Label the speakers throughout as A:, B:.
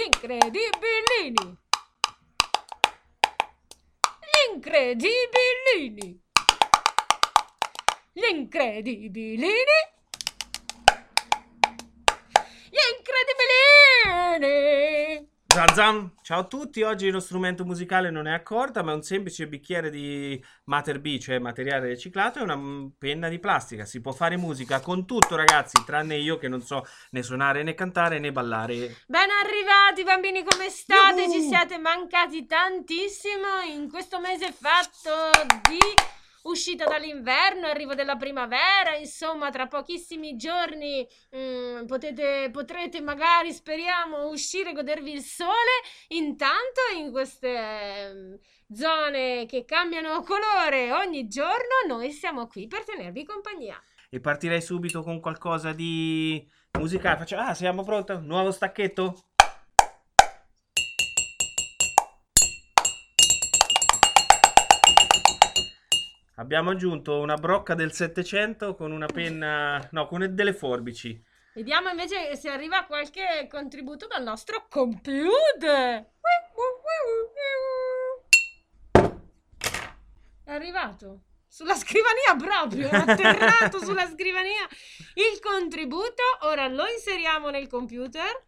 A: Gli incredibilini. Gli incredibilini. Gli incredibilini.
B: Zazam! Ciao a tutti, oggi lo strumento musicale non è a corda, ma è un semplice bicchiere di Mater B, cioè materiale riciclato, e una mm, penna di plastica. Si può fare musica con tutto, ragazzi, tranne io che non so né suonare né cantare né ballare.
A: Ben arrivati bambini, come state?
B: Yuhu!
A: Ci siete mancati tantissimo in questo mese fatto di uscita dall'inverno, arrivo della primavera, insomma tra pochissimi giorni mm, potete, potrete magari, speriamo, uscire e godervi il sole. Intanto in queste ehm, zone che cambiano colore ogni giorno, noi siamo qui per tenervi compagnia.
B: E partirei subito con qualcosa di musicale. Faccio, ah, siamo pronti? Nuovo stacchetto? Abbiamo aggiunto una brocca del 700 con una penna, no, con delle forbici.
A: Vediamo invece se arriva qualche contributo dal nostro computer. È arrivato. Sulla scrivania proprio, è atterrato sulla scrivania il contributo. Ora lo inseriamo nel computer.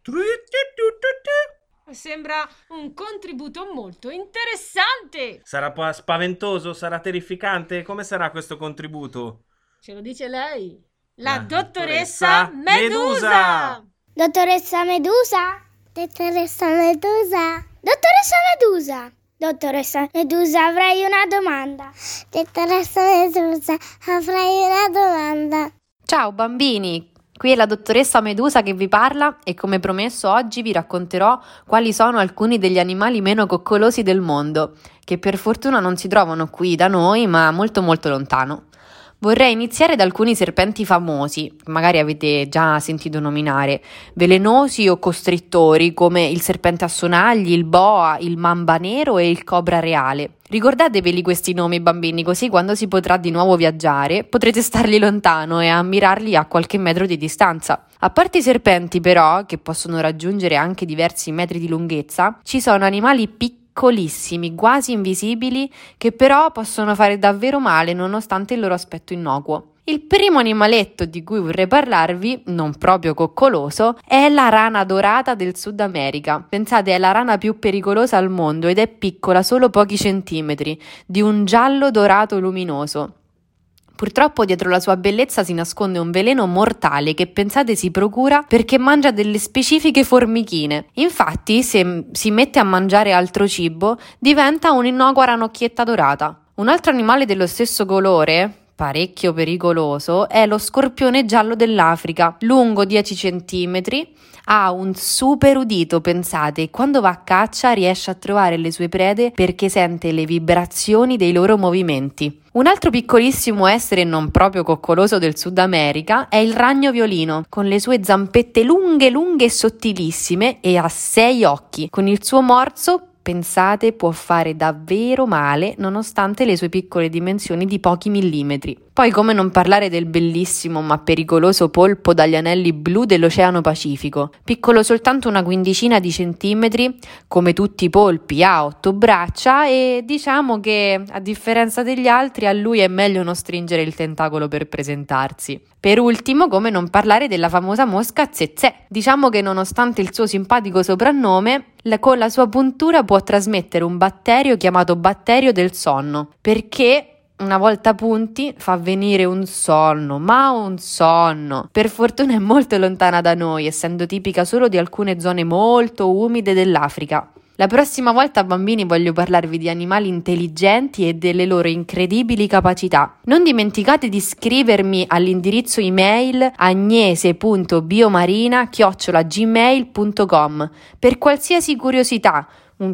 A: Sembra un contributo molto interessante.
B: Sarà pa- spaventoso? Sarà terrificante? Come sarà questo contributo?
A: Ce lo dice lei, la
B: La
A: dottoressa
B: dottoressa
A: Medusa.
B: Medusa.
C: Dottoressa Medusa? Dottoressa Medusa? Dottoressa Medusa? Dottoressa Medusa, avrei una domanda. Dottoressa Medusa, avrei una domanda.
D: Ciao bambini, qui è la dottoressa Medusa che vi parla e come promesso oggi vi racconterò quali sono alcuni degli animali meno coccolosi del mondo, che per fortuna non si trovano qui da noi ma molto molto lontano. Vorrei iniziare da alcuni serpenti famosi, magari avete già sentito nominare, velenosi o costrittori come il serpente a sonagli, il boa, il mamba nero e il cobra reale. Ricordateveli questi nomi bambini, così quando si potrà di nuovo viaggiare potrete starli lontano e ammirarli a qualche metro di distanza. A parte i serpenti però, che possono raggiungere anche diversi metri di lunghezza, ci sono animali piccolissimi, quasi invisibili, che però possono fare davvero male nonostante il loro aspetto innocuo. Il primo animaletto di cui vorrei parlarvi, non proprio coccoloso, è la rana dorata del Sud America. Pensate, è la rana più pericolosa al mondo ed è piccola solo pochi centimetri, di un giallo dorato luminoso. Purtroppo dietro la sua bellezza si nasconde un veleno mortale che pensate si procura perché mangia delle specifiche formichine. Infatti, se si mette a mangiare altro cibo, diventa un'innocua ranocchietta dorata. Un altro animale dello stesso colore, parecchio pericoloso, è lo scorpione giallo dell'Africa, lungo 10 cm, ha un super udito, pensate, e quando va a caccia riesce a trovare le sue prede perché sente le vibrazioni dei loro movimenti. Un altro piccolissimo essere non proprio coccoloso del Sud America è il ragno violino, con le sue zampette lunghe, lunghe e sottilissime e ha sei occhi. Con il suo morso pensate può fare davvero male nonostante le sue piccole dimensioni di pochi millimetri. Poi come non parlare del bellissimo ma pericoloso polpo dagli anelli blu dell'Oceano Pacifico, piccolo soltanto una quindicina di centimetri, come tutti i polpi ha otto braccia e diciamo che a differenza degli altri a lui è meglio non stringere il tentacolo per presentarsi. Per ultimo, come non parlare della famosa mosca Zezé. Diciamo che nonostante il suo simpatico soprannome, la- con la sua puntura può trasmettere un batterio chiamato batterio del sonno, perché una volta punti fa venire un sonno, ma un sonno. Per fortuna è molto lontana da noi, essendo tipica solo di alcune zone molto umide dell'Africa. La prossima volta, bambini, voglio parlarvi di animali intelligenti e delle loro incredibili capacità. Non dimenticate di scrivermi all'indirizzo email agnese.biomarina.gmail.com per qualsiasi curiosità,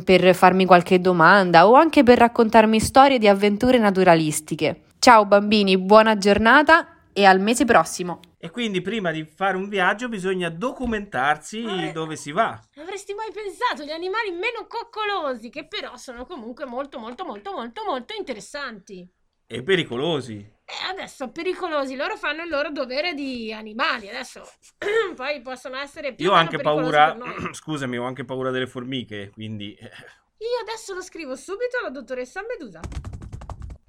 D: per farmi qualche domanda o anche per raccontarmi storie di avventure naturalistiche. Ciao bambini, buona giornata e al mese prossimo!
B: E quindi prima di fare un viaggio bisogna documentarsi
A: Eh.
B: dove si va.
A: Avresti mai pensato gli animali meno coccolosi, che però sono comunque molto molto molto molto molto interessanti.
B: E pericolosi.
A: E adesso pericolosi, loro fanno il loro dovere di animali. Adesso poi possono essere più
B: Io ho anche paura, scusami, ho anche paura delle formiche, quindi... eh,
A: Io adesso lo scrivo subito alla dottoressa Medusa.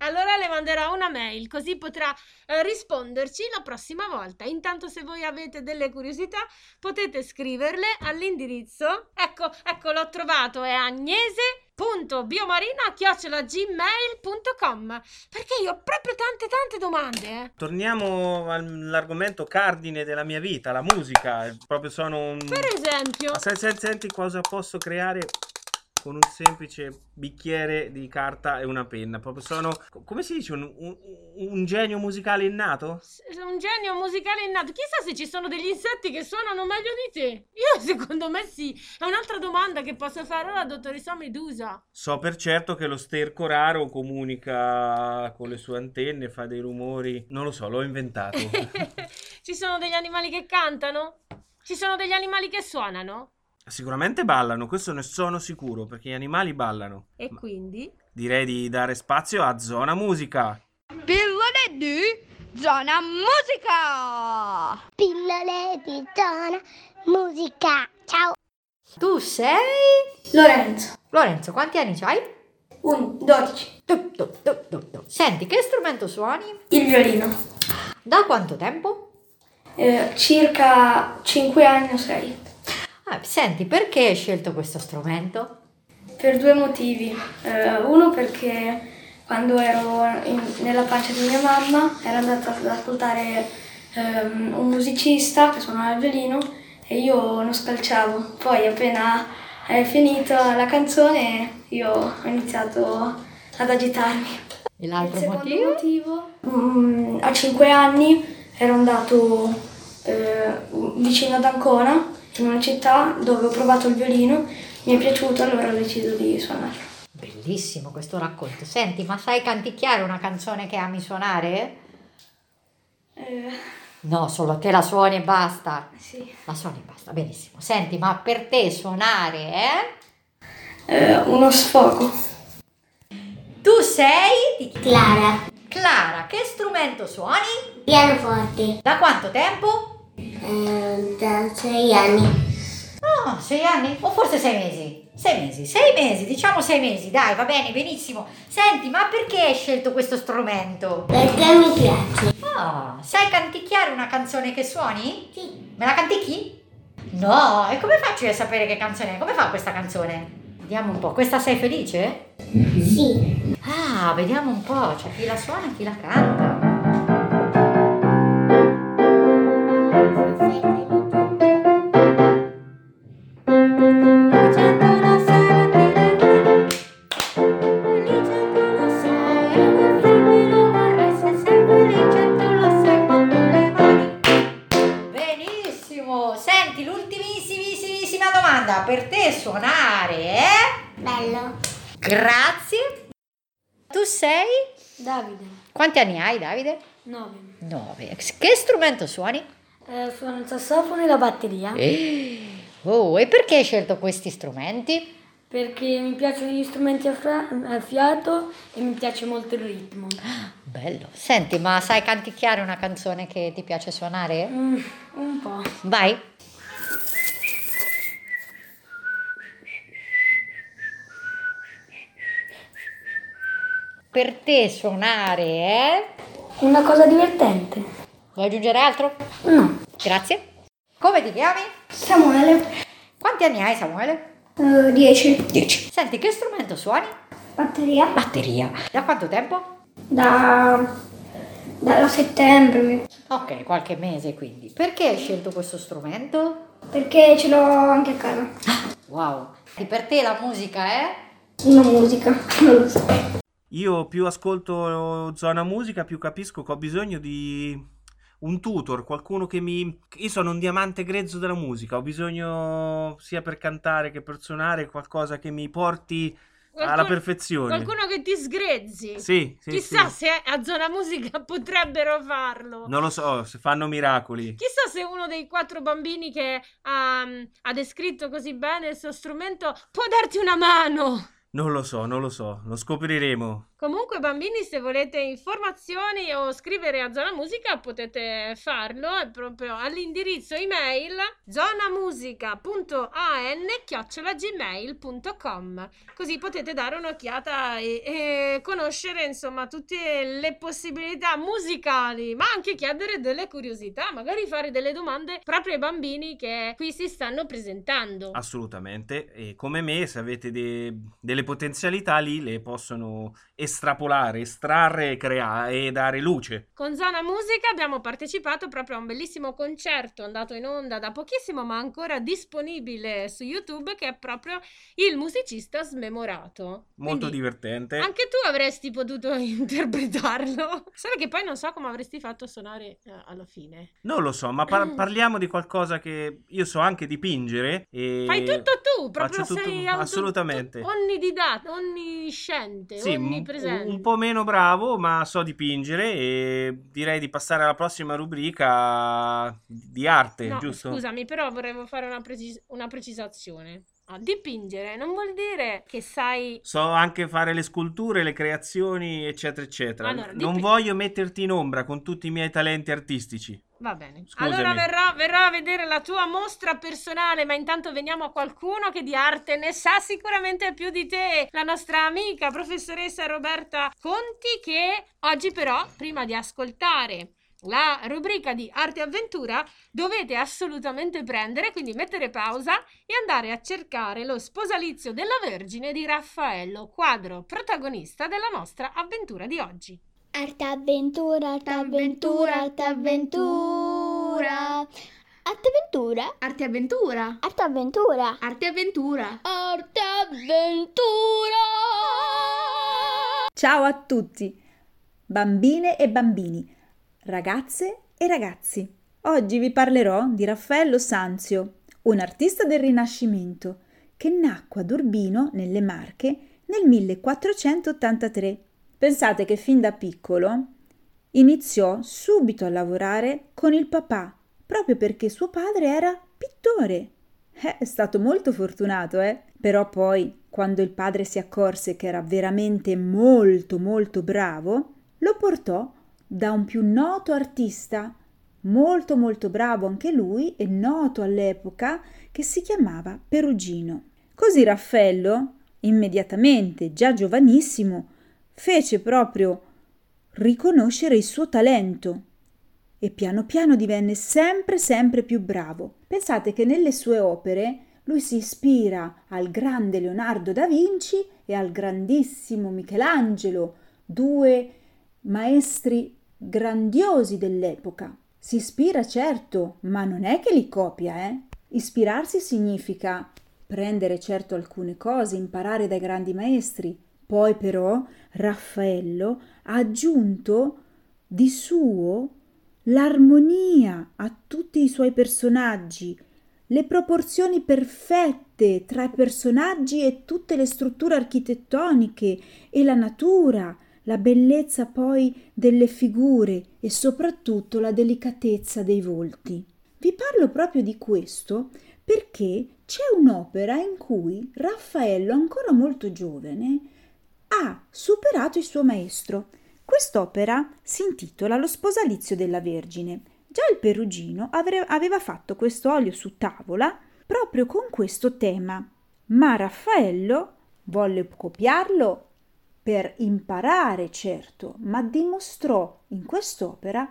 A: Allora le manderò una mail, così potrà eh, risponderci la prossima volta. Intanto, se voi avete delle curiosità, potete scriverle all'indirizzo. Ecco, ecco, l'ho trovato, è agnese.biomarina.gmail.com Perché io ho proprio tante tante domande, eh.
B: Torniamo all'argomento cardine della mia vita, la musica. Proprio sono un...
A: Per esempio,
B: Ma se- se- senti cosa posso creare con un semplice bicchiere di carta e una penna. Proprio sono, co- come si dice, un, un- un genio musicale innato?
A: un genio musicale innato. Chissà se ci sono degli insetti che suonano meglio di te. Io secondo me sì. È un'altra domanda che posso fare alla dottoressa Medusa.
B: So per certo che lo sterco raro comunica con le sue antenne, fa dei rumori. Non lo so, l'ho inventato.
A: Ci sono degli animali che cantano? Ci sono degli animali che suonano?
B: Sicuramente ballano, questo ne sono sicuro, perché gli animali ballano.
A: E
B: Ma
A: quindi?
B: direi di dare spazio a Zona Musica.
E: Pillole di zona musica!
C: Pillole di zona musica. Ciao.
F: Tu sei
G: Lorenzo,
F: Lorenzo, quanti anni hai?
G: un 12.
F: Tu, tu, tu, tu, tu. Senti, che strumento suoni?
G: Il violino.
F: Da quanto tempo?
G: Eh, circa 5 anni o 6.
F: Ah, senti, perché hai scelto questo strumento?
G: Per due motivi. Eh, uno perché quando ero in- nella pancia di mia mamma ero andata ad ascoltare ehm, un musicista che suonava il violino e io non scalciavo. Poi appena è finita la canzone io ho iniziato ad agitarmi.
F: E l'altro motivo?
G: motivo? Mm, a 5 anni ero andato eh, vicino ad Ancona, in una città dove ho provato il violino, mi è piaciuto allora ho deciso di suonarlo.
F: Bellissimo questo racconto. Senti, ma sai canticchiare una canzone che ami suonare?
G: Eh,
F: No, solo te la suoni e basta.
G: sì.
F: La suoni e basta, benissimo. Senti, ma per te suonare, eh?
G: Eh, uno sfogo.
F: Tu sei
C: Clara.
F: Clara, che strumento suoni?
C: Pianoforte.
F: Da quanto tempo?
C: Eh, da sei anni.
F: No, sei anni? O forse sei mesi? Sei mesi, sei mesi, diciamo sei mesi, dai, va bene, benissimo. Senti, ma perché hai scelto questo strumento?
C: Perché mi piace.
F: Ah, sai canticchiare una canzone che suoni?
C: Sì.
F: Me la canticchi? No, e come faccio io a sapere che canzone è? Come fa questa canzone? Vediamo un po', questa sei felice?
C: Sì.
F: Ah, vediamo un po', c'è chi la suona e chi la canta. Quanti anni hai, Davide?
G: 9.
F: Nove. Che strumento suoni?
G: Eh, suono il sassofono e la batteria
F: Oh, e perché hai scelto questi strumenti?
G: perché mi piacciono gli strumenti a, fra- a fiato e mi piace molto il ritmo.
F: Bello. Senti, ma sai canticchiare una canzone che ti piace suonare?
G: Mm, un po'.
F: Vai. Per te suonare, eh?
G: Una cosa divertente.
F: Vuoi aggiungere altro?
G: No.
F: Grazie. Come ti chiami?
G: Samuele,
F: Quanti anni hai, Samuele?
G: 10.
F: 10. Senti, che strumento suoni?
G: Batteria?
F: Batteria. Da quanto tempo?
G: Da, da settembre,
F: Ok, qualche mese quindi. Perché hai scelto questo strumento?
G: perché ce l'ho anche a casa.
F: Wow. E per te la musica è?
G: Una musica, non lo so.
B: Io più ascolto Zona Musica, più capisco che ho bisogno di un tutor, qualcuno che mi... Io sono un diamante grezzo della musica, ho bisogno sia per cantare che per suonare qualcosa che mi porti alla
A: Qualcuno-
B: perfezione.
A: Qualcuno che ti sgrezzi.
B: Sì, sì,
A: Chissà
B: sì.
A: se a Zona Musica potrebbero farlo.
B: Non lo so, se fanno miracoli.
A: Chissà se uno dei quattro bambini che ha, ha descritto così bene il suo strumento può darti una mano.
B: Non lo so, non lo so, lo scopriremo.
A: Comunque, bambini, se volete informazioni o scrivere a Zona Musica potete farlo è proprio all'indirizzo email zonamusica.an-gmail.com così potete dare un'occhiata e, e conoscere insomma tutte le possibilità musicali, ma anche chiedere delle curiosità, magari fare delle domande proprio ai bambini che qui si stanno presentando.
B: Assolutamente, e come me, se avete de- delle potenzialità lì, le possono estrapolare, estrarre, creare e dare luce.
A: Con Zona Musica abbiamo partecipato proprio a un bellissimo concerto andato in onda da pochissimo, ma ancora disponibile su YouTube, che è proprio Il musicista smemorato.
B: Molto
A: Quindi
B: divertente.
A: Anche tu avresti potuto interpretarlo. Solo che poi non so come avresti fatto a suonare eh, alla fine.
B: Non lo so, ma par- parliamo di qualcosa che io so anche dipingere. E...
A: Fai tutto tu, proprio
B: Faccio tutto-
A: sei auto-
B: assolutamente.
A: onnididatta, onnisciente,
B: Sì, un,
A: onnipresente.
B: un po' meno bravo, ma so dipingere e direi di passare alla prossima rubrica di arte,
A: No,
B: giusto?
A: scusami, però volevo fare una, precis- una precisazione. Ah, dipingere non vuol dire che sai
B: So anche fare le sculture, le creazioni, eccetera, eccetera.
A: Allora,
B: non
A: dipi-
B: voglio metterti in ombra con tutti i miei talenti artistici.
A: Va bene.
B: Scusami.
A: Allora verrò, verrò a vedere la tua mostra personale, ma intanto veniamo a qualcuno che di arte ne sa sicuramente più di te. La nostra amica professoressa Roberta Conti, che oggi però, prima di ascoltare la rubrica di arte e avventura, dovete assolutamente prendere, quindi mettere pausa e andare a cercare lo sposalizio della Vergine di Raffaello, quadro protagonista della nostra avventura di oggi.
C: Arte avventura, arte avventura, arte avventura. Arte avventura?
E: Arte avventura.
C: Arte avventura.
E: Arte avventura.
C: Arte avventura.
H: Ciao a tutti, bambine e bambini, ragazze e ragazzi. Oggi vi parlerò di Raffaello Sanzio, un artista del Rinascimento che nacque ad Urbino, nelle Marche, nel 1483. Pensate che fin da piccolo iniziò subito a lavorare con il papà, proprio perché suo padre era pittore. Eh, è stato molto fortunato, eh? Però poi, quando il padre si accorse che era veramente molto molto bravo, lo portò da un più noto artista, molto molto bravo anche lui e noto all'epoca, che si chiamava Perugino. Così Raffaello, immediatamente, già giovanissimo, fece proprio riconoscere il suo talento e piano piano divenne sempre sempre più bravo. Pensate che nelle sue opere lui si ispira al grande Leonardo da Vinci e al grandissimo Michelangelo, due maestri grandiosi dell'epoca. Si ispira certo, ma non è che li copia, eh? Ispirarsi significa prendere certo alcune cose, imparare dai grandi maestri. Poi però Raffaello ha aggiunto di suo l'armonia a tutti i suoi personaggi, le proporzioni perfette tra i personaggi e tutte le strutture architettoniche e la natura, la bellezza poi delle figure e soprattutto la delicatezza dei volti. Vi parlo proprio di questo perché c'è un'opera in cui Raffaello, ancora molto giovane, ha superato il suo maestro. Quest'opera si intitola Lo sposalizio della Vergine. Già il Perugino avre- aveva fatto questo olio su tavola proprio con questo tema, ma Raffaello volle copiarlo per imparare, certo, ma dimostrò in quest'opera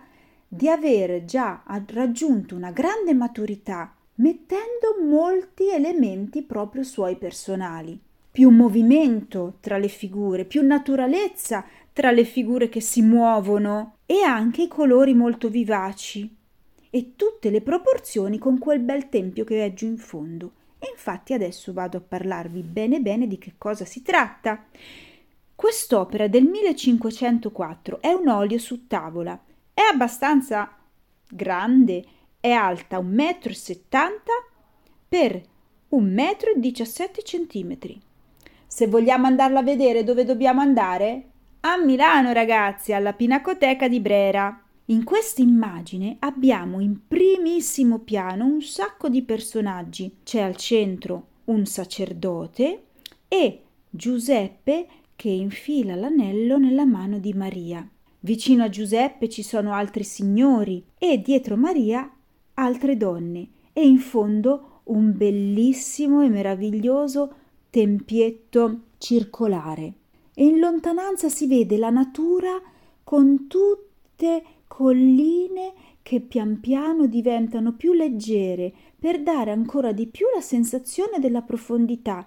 H: di aver già raggiunto una grande maturità, mettendo molti elementi proprio suoi personali. Più movimento tra le figure, più naturalezza tra le figure che si muovono e anche i colori molto vivaci e tutte le proporzioni con quel bel tempio che giù in fondo. E infatti adesso vado a parlarvi bene bene di che cosa si tratta. Quest'opera del 1504 è un olio su tavola, è abbastanza grande, è alta 1,70 m per 1,17 m. Se vogliamo andarla a vedere dove dobbiamo andare? A Milano, ragazzi, alla Pinacoteca di Brera. In questa immagine abbiamo in primissimo piano un sacco di personaggi. C'è al centro un sacerdote e Giuseppe che infila l'anello nella mano di Maria. Vicino a Giuseppe ci sono altri signori e dietro Maria altre donne e in fondo un bellissimo e meraviglioso tempietto circolare. E in lontananza si vede la natura con tutte colline che pian piano diventano più leggere per dare ancora di più la sensazione della profondità.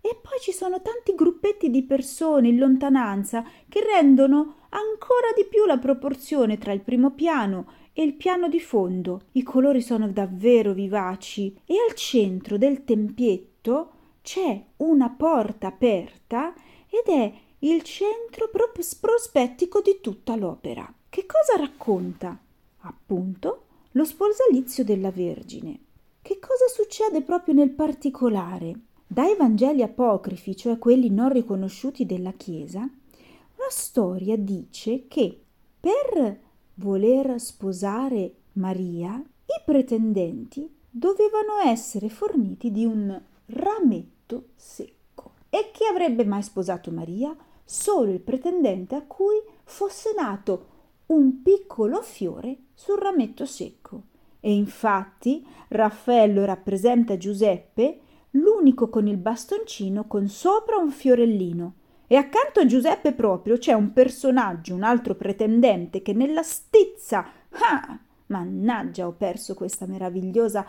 H: E poi ci sono tanti gruppetti di persone in lontananza che rendono ancora di più la proporzione tra il primo piano e il piano di fondo. I colori sono davvero vivaci e al centro del tempietto c'è una porta aperta ed è il centro prospettico di tutta l'opera. Che cosa racconta? Appunto, lo sposalizio della Vergine. Che cosa succede proprio nel particolare? Dai Vangeli apocrifi, cioè quelli non riconosciuti della Chiesa, la storia dice che per voler sposare Maria, i pretendenti dovevano essere forniti di un rametto secco. E chi avrebbe mai sposato Maria? Solo il pretendente a cui fosse nato un piccolo fiore sul rametto secco. E infatti Raffaello rappresenta Giuseppe, l'unico con il bastoncino con sopra un fiorellino. E accanto a Giuseppe proprio c'è un personaggio, un altro pretendente, che nella stizza. Ah! Mannaggia, ho perso questa meravigliosa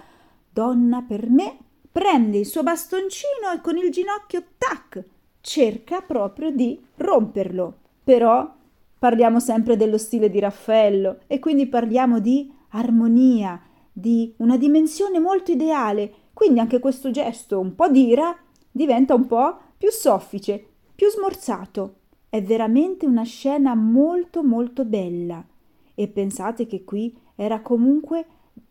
H: donna per me. Prende il suo bastoncino e con il ginocchio, tac, cerca proprio di romperlo. Però parliamo sempre dello stile di Raffaello e quindi parliamo di armonia, di una dimensione molto ideale. Quindi anche questo gesto un po' d'ira diventa un po' più soffice, più smorzato. È veramente una scena molto molto bella. E pensate che qui era comunque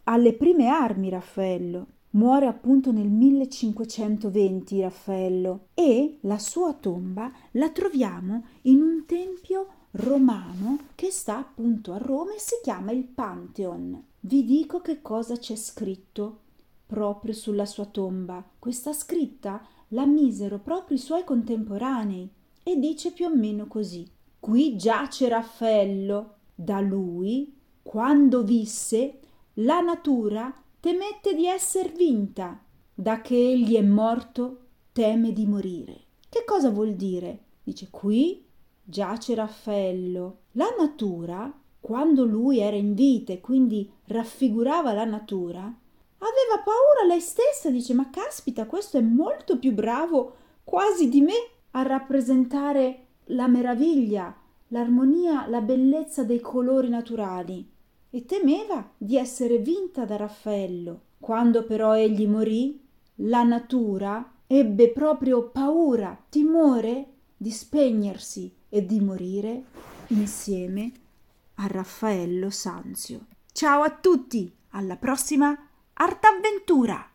H: alle prime armi Raffaello. Muore appunto nel 1520 Raffaello e la sua tomba la troviamo in un tempio romano che sta appunto a Roma e si chiama il Pantheon. Vi dico che cosa c'è scritto proprio sulla sua tomba. Questa scritta la misero proprio i suoi contemporanei e dice più o meno così. Qui giace Raffaello, da lui, quando visse, la natura temette di esser vinta, da che egli è morto teme di morire. Che cosa vuol dire? Dice qui giace Raffaello. La natura, quando lui era in vita e quindi raffigurava la natura, aveva paura lei stessa, dice ma caspita, questo è molto più bravo quasi di me a rappresentare la meraviglia, l'armonia, la bellezza dei colori naturali e temeva di essere vinta da Raffaello. Quando però egli morì, la natura ebbe proprio paura, timore di spegnersi e di morire insieme a Raffaello Sanzio. Ciao a tutti, alla prossima Artavventura!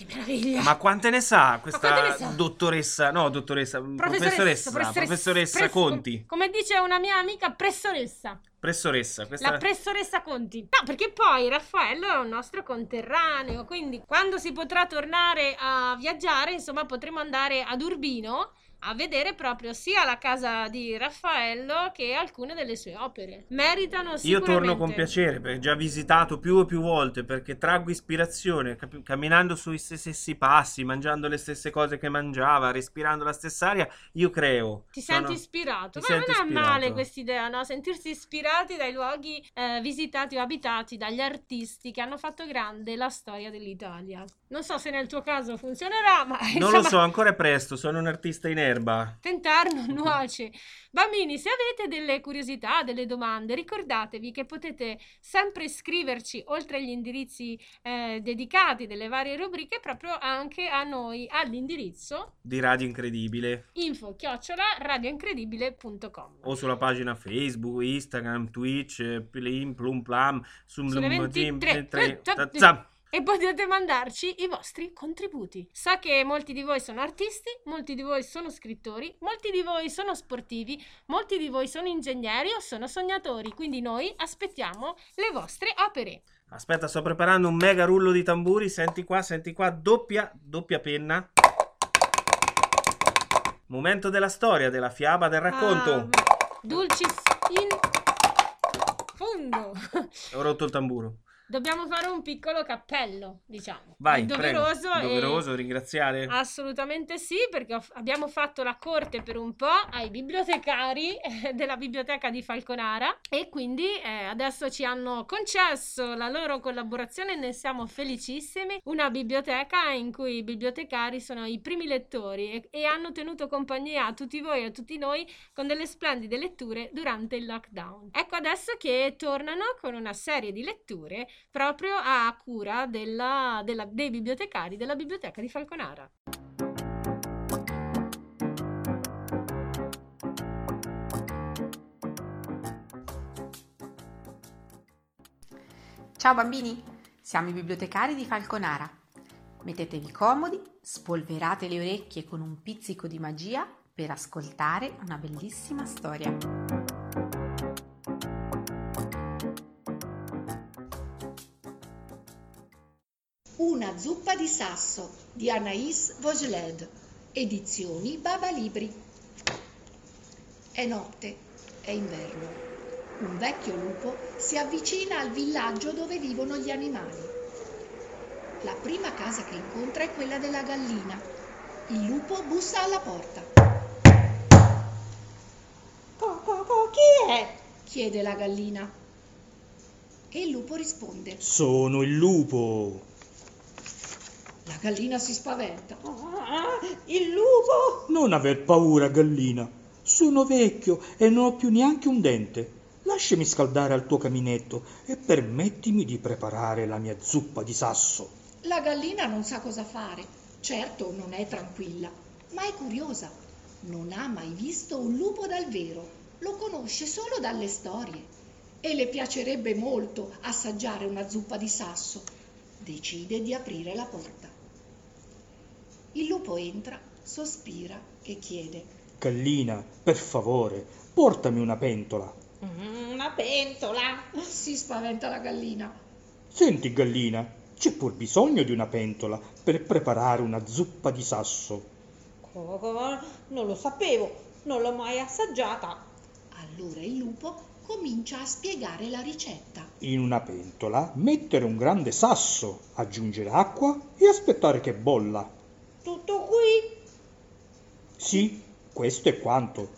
A: Che meraviglia!
B: Ma quante ne sa questa
A: ne sa?
B: dottoressa? No, dottoressa, professoressa, professoressa,
A: pres-
B: Conti.
A: Come dice una mia amica, pressoressa.
B: Pressoressa, questa
A: La pressoressa Conti. No, perché poi Raffaello è un nostro conterraneo, quindi quando si potrà tornare a viaggiare, insomma, potremo andare ad Urbino a vedere proprio sia la casa di Raffaello che alcune delle sue opere. Meritano
B: Io
A: sicuramente.
B: torno con piacere perché ho già visitato più e più volte perché traggo ispirazione cap- camminando sui stessi passi, mangiando le stesse cose che mangiava, respirando la stessa aria. Io creo.
A: Ti
B: Sono-
A: senti ispirato?
B: Ti
A: Ma
B: sento
A: non è
B: ispirato.
A: male questa idea, no? Sentirsi ispirati dai luoghi eh, visitati o abitati dagli artisti che hanno fatto grande la storia dell'Italia. Non so se nel tuo caso funzionerà, ma
B: Non
A: insomma,
B: lo so, ancora è presto, sono un artista in erba.
A: tentare non nuoce. Bambini, se avete delle curiosità, delle domande, ricordatevi che potete sempre scriverci, oltre agli indirizzi eh, dedicati delle varie rubriche, proprio anche a noi all'indirizzo
B: Di Radio Incredibile.
A: info chiocciola radioincredibile.com.
B: O sulla pagina Facebook, Instagram, Twitch, eh, Plim, Plum Plam, Sum
A: Sulle
B: Lum,
A: 23.
B: Tim, Tre, Tazza.
A: E potete mandarci i vostri contributi. Sa che molti di voi sono artisti, molti di voi sono scrittori, molti di voi sono sportivi, molti di voi sono ingegneri o sono sognatori, quindi noi aspettiamo le vostre opere.
B: Aspetta, sto preparando un mega rullo di tamburi. Senti qua, senti qua, doppia, doppia penna. Momento della storia, della fiaba, del racconto.
A: Ah, dulcis in fondo.
B: Ho rotto il tamburo.
A: Dobbiamo fare un piccolo cappello, diciamo.
B: Vai,
A: È doveroso
B: prego.
A: e-
B: Doveroso ringraziare.
A: Assolutamente sì, perché ho- abbiamo fatto la corte per un po' ai bibliotecari eh, della biblioteca di Falconara e quindi eh, adesso ci hanno concesso la loro collaborazione e ne siamo felicissimi. Una biblioteca in cui i bibliotecari sono i primi lettori e, e hanno tenuto compagnia a tutti voi e a tutti noi con delle splendide letture durante il lockdown. Ecco adesso che tornano con una serie di letture proprio a cura della- della- dei bibliotecari della biblioteca di Falconara.
I: Ciao bambini, siamo i bibliotecari di Falconara. Mettetevi comodi, spolverate le orecchie con un pizzico di magia per ascoltare una bellissima storia.
J: Una zuppa di sasso di Anaïs Vogeled, edizioni Baba Libri. È notte, è inverno. Un vecchio lupo si avvicina al villaggio dove vivono gli animali. La prima casa che incontra è quella della gallina. Il lupo bussa alla porta.
K: chi è?
J: Chiede la gallina. E il lupo risponde.
L: Sono il lupo.
J: Gallina si spaventa.
K: Ah, il lupo?
L: Non aver paura, gallina. Sono vecchio e non ho più neanche un dente. Lasciami scaldare al tuo caminetto e permettimi di preparare la mia zuppa di sasso.
J: La gallina non sa cosa fare. Certo non è tranquilla, ma è curiosa. Non ha mai visto un lupo dal vero, lo conosce solo dalle storie. E le piacerebbe molto assaggiare una zuppa di sasso. Decide di aprire la porta. Il lupo entra, sospira e chiede.
L: Gallina, per favore, portami una pentola.
K: Mm, Una pentola.
J: Si spaventa la gallina.
L: Senti, gallina, c'è pur bisogno di una pentola per preparare una zuppa di sasso.
K: Non lo sapevo, non l'ho mai assaggiata.
J: Allora il lupo comincia a spiegare la ricetta.
L: In una pentola mettere un grande sasso, aggiungere acqua e aspettare che bolla.
K: Tutto qui?
L: Sì, questo è quanto.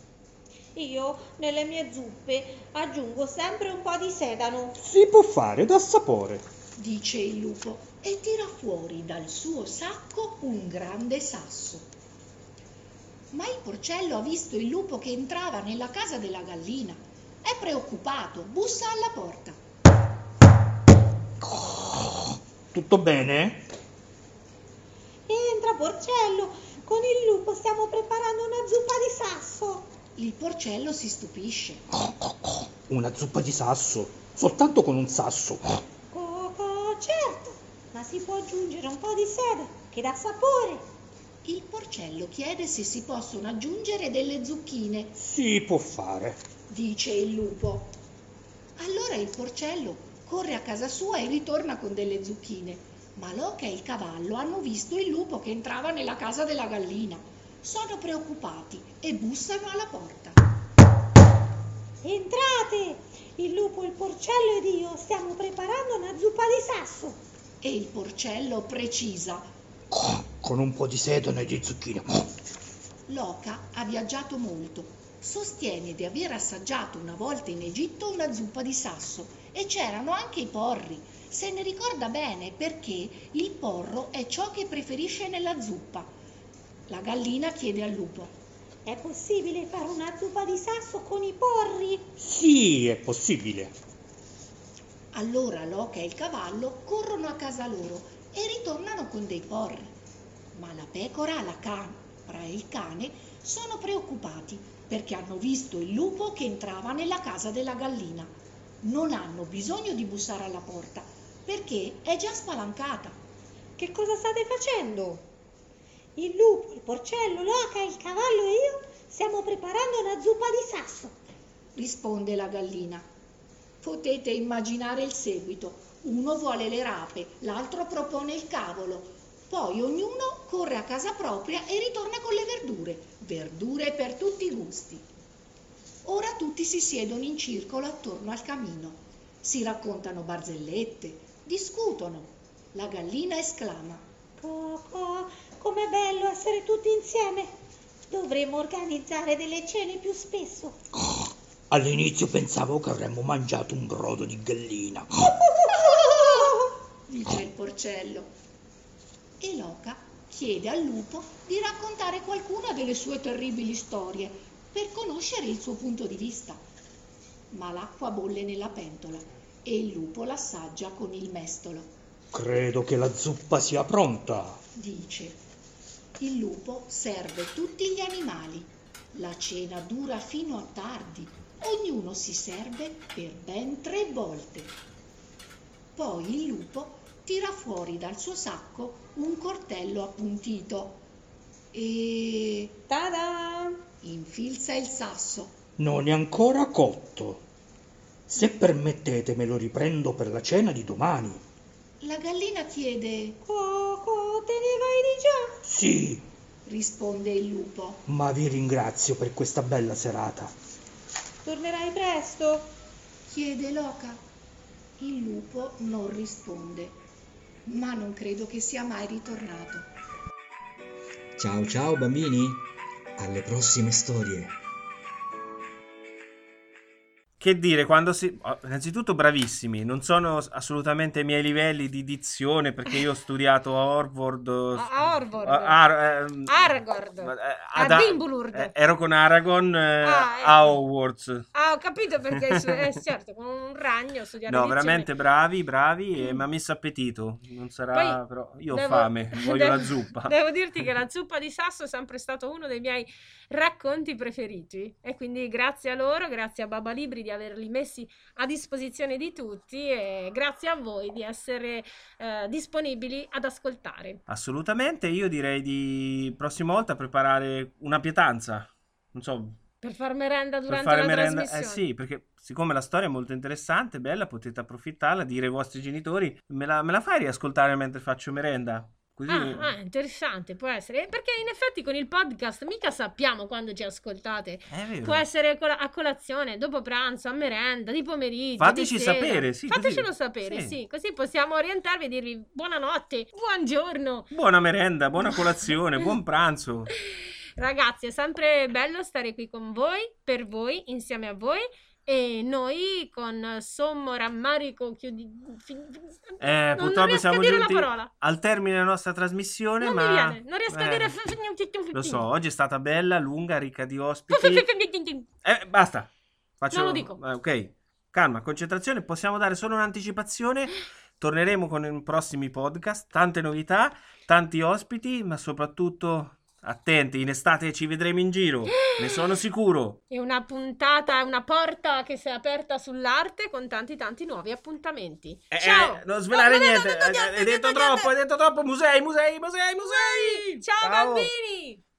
K: Io nelle mie zuppe aggiungo sempre un po' di sedano.
L: Si può fare da sapore.
J: dice il lupo e tira fuori dal suo sacco un grande sasso. Ma il porcello ha visto il lupo che entrava nella casa della gallina. È preoccupato, bussa alla porta.
L: Tutto bene?
K: Porcello, con il lupo stiamo preparando una zuppa di sasso.
J: Il porcello si stupisce.
L: Una zuppa di sasso, soltanto con un sasso.
K: Coco, certo, ma si può aggiungere un po' di sede che dà sapore.
J: Il porcello chiede se si possono aggiungere delle zucchine,
L: Si può fare.
J: dice il lupo. Allora il porcello corre a casa sua e ritorna con delle zucchine. Ma l'oca e il cavallo hanno visto il lupo che entrava nella casa della gallina. Sono preoccupati e bussano alla porta.
K: Entrate! Il lupo, il porcello ed io stiamo preparando una zuppa di sasso.
J: E il porcello precisa.
L: Con un po' di sedano e di zucchine.
J: L'oca ha viaggiato molto. Sostiene di aver assaggiato una volta in Egitto una zuppa di sasso e c'erano anche i porri. Se ne ricorda bene perché il porro è ciò che preferisce nella zuppa. La gallina chiede al lupo.
K: È possibile fare una zuppa di sasso con i porri?
L: Sì, è possibile.
J: Allora l'oca e il cavallo corrono a casa loro e ritornano con dei porri. Ma la pecora, la capra e il cane sono preoccupati perché hanno visto il lupo che entrava nella casa della gallina. Non hanno bisogno di bussare alla porta perché è già spalancata.
K: Che cosa state facendo? Il lupo, il porcello, l'oca, il cavallo e io stiamo preparando una zuppa di sasso.
J: risponde la gallina. Potete immaginare il seguito. Uno vuole le rape, l'altro propone il cavolo. Poi ognuno corre a casa propria e ritorna con le verdure. Verdure per tutti i gusti. Ora tutti si siedono in circolo attorno al camino. Si raccontano barzellette, discutono. La gallina esclama.
K: Coco, com'è bello essere tutti insieme. Dovremmo organizzare delle cene più spesso.
L: All'inizio pensavo che avremmo mangiato un brodo di gallina.
J: dice il porcello. E l'oca chiede al lupo di raccontare qualcuna delle sue terribili storie per conoscere il suo punto di vista. Ma l'acqua bolle nella pentola e il lupo l'assaggia con il mestolo.
L: Credo che la zuppa sia pronta.
J: Dice. Il lupo serve tutti gli animali. La cena dura fino a tardi. Ognuno si serve per ben tre volte. Poi il lupo tira fuori dal suo sacco un coltello appuntito e
E: Ta-da!
J: infilza il sasso.
L: Non è ancora cotto. Se permettete me lo riprendo per la cena di domani.
J: La gallina chiede,
K: Coco, te ne vai di già?
L: Sì,
J: risponde il lupo.
L: ma vi ringrazio per questa bella serata.
E: Tornerai presto?
J: Chiede l'oca. Il lupo non risponde, ma non credo che sia mai ritornato.
M: Ciao ciao bambini, alle prossime storie.
B: Che dire, quando si... oh, Innanzitutto bravissimi, non sono assolutamente ai miei livelli di dizione perché io ho studiato a Harvard...
A: A Orvord.
B: a- Ar- ehm,
A: Aragord.
B: eh,
A: A
B: ad-
A: Dimbulurd.
B: eh, ero con Aragon eh,
A: Ah, ecco.
B: a Hogwarts.
A: Ah, ho capito perché, eh, certo, con un ragno studiare
B: No, veramente bravi, bravi e mi ha messo appetito. Non sarà,
A: Poi
B: però io ho
A: devo-
B: fame, voglio
A: devo-
B: la zuppa.
A: Devo dirti che la zuppa di sasso è sempre stato uno dei miei racconti preferiti e quindi grazie a loro, grazie a Baba Libri di averli messi a disposizione di tutti e grazie a voi di essere eh, disponibili ad ascoltare.
B: Assolutamente, io direi di prossima volta preparare una pietanza. Non so,
A: Per far merenda
B: per
A: durante
B: fare
A: la
B: merenda. Eh sì, perché siccome la storia è molto interessante, bella, potete approfittarla, dire ai vostri genitori, me la, me la fai riascoltare mentre faccio merenda? Così...
A: Ah, ah, interessante, può essere. Perché in effetti con il podcast mica sappiamo quando ci ascoltate. Può essere a colazione, dopo pranzo, a merenda, di pomeriggio.
B: Fateci
A: di
B: sapere, sì, così-
A: Fatecelo sapere,
B: sì.
A: sì. Così possiamo orientarvi e dirvi buonanotte, buongiorno.
B: Buona merenda, buona colazione, buon pranzo.
A: Ragazzi, è sempre bello stare qui con voi, per voi, insieme a voi. E noi con sommo rammarico chiudi...
B: Eh,
A: non,
B: purtroppo
A: non
B: siamo
A: a dire
B: giunti al termine della nostra trasmissione,
A: Non
B: ma...
A: mi viene, non riesco a
B: eh,
A: dire...
B: Lo so, oggi è stata bella, lunga, ricca di ospiti. Eh, basta. Faccio...
A: Non lo dico.
B: eh, ok, calma, concentrazione. Possiamo dare solo un'anticipazione. Torneremo con i prossimi podcast. Tante novità, tanti ospiti, ma soprattutto attenti. In estate ci vedremo in giro. Ne sono sicuro.
A: È una puntata, è una porta che si è aperta sull'arte con tanti tanti nuovi appuntamenti.
B: Eh,
A: Ciao!
B: eh, non svelare
A: No,
B: niente.
A: no, no,
B: eh, Hai detto troppo, hai detto troppo. Musei, musei, musei, musei.
A: Ciao, bambini!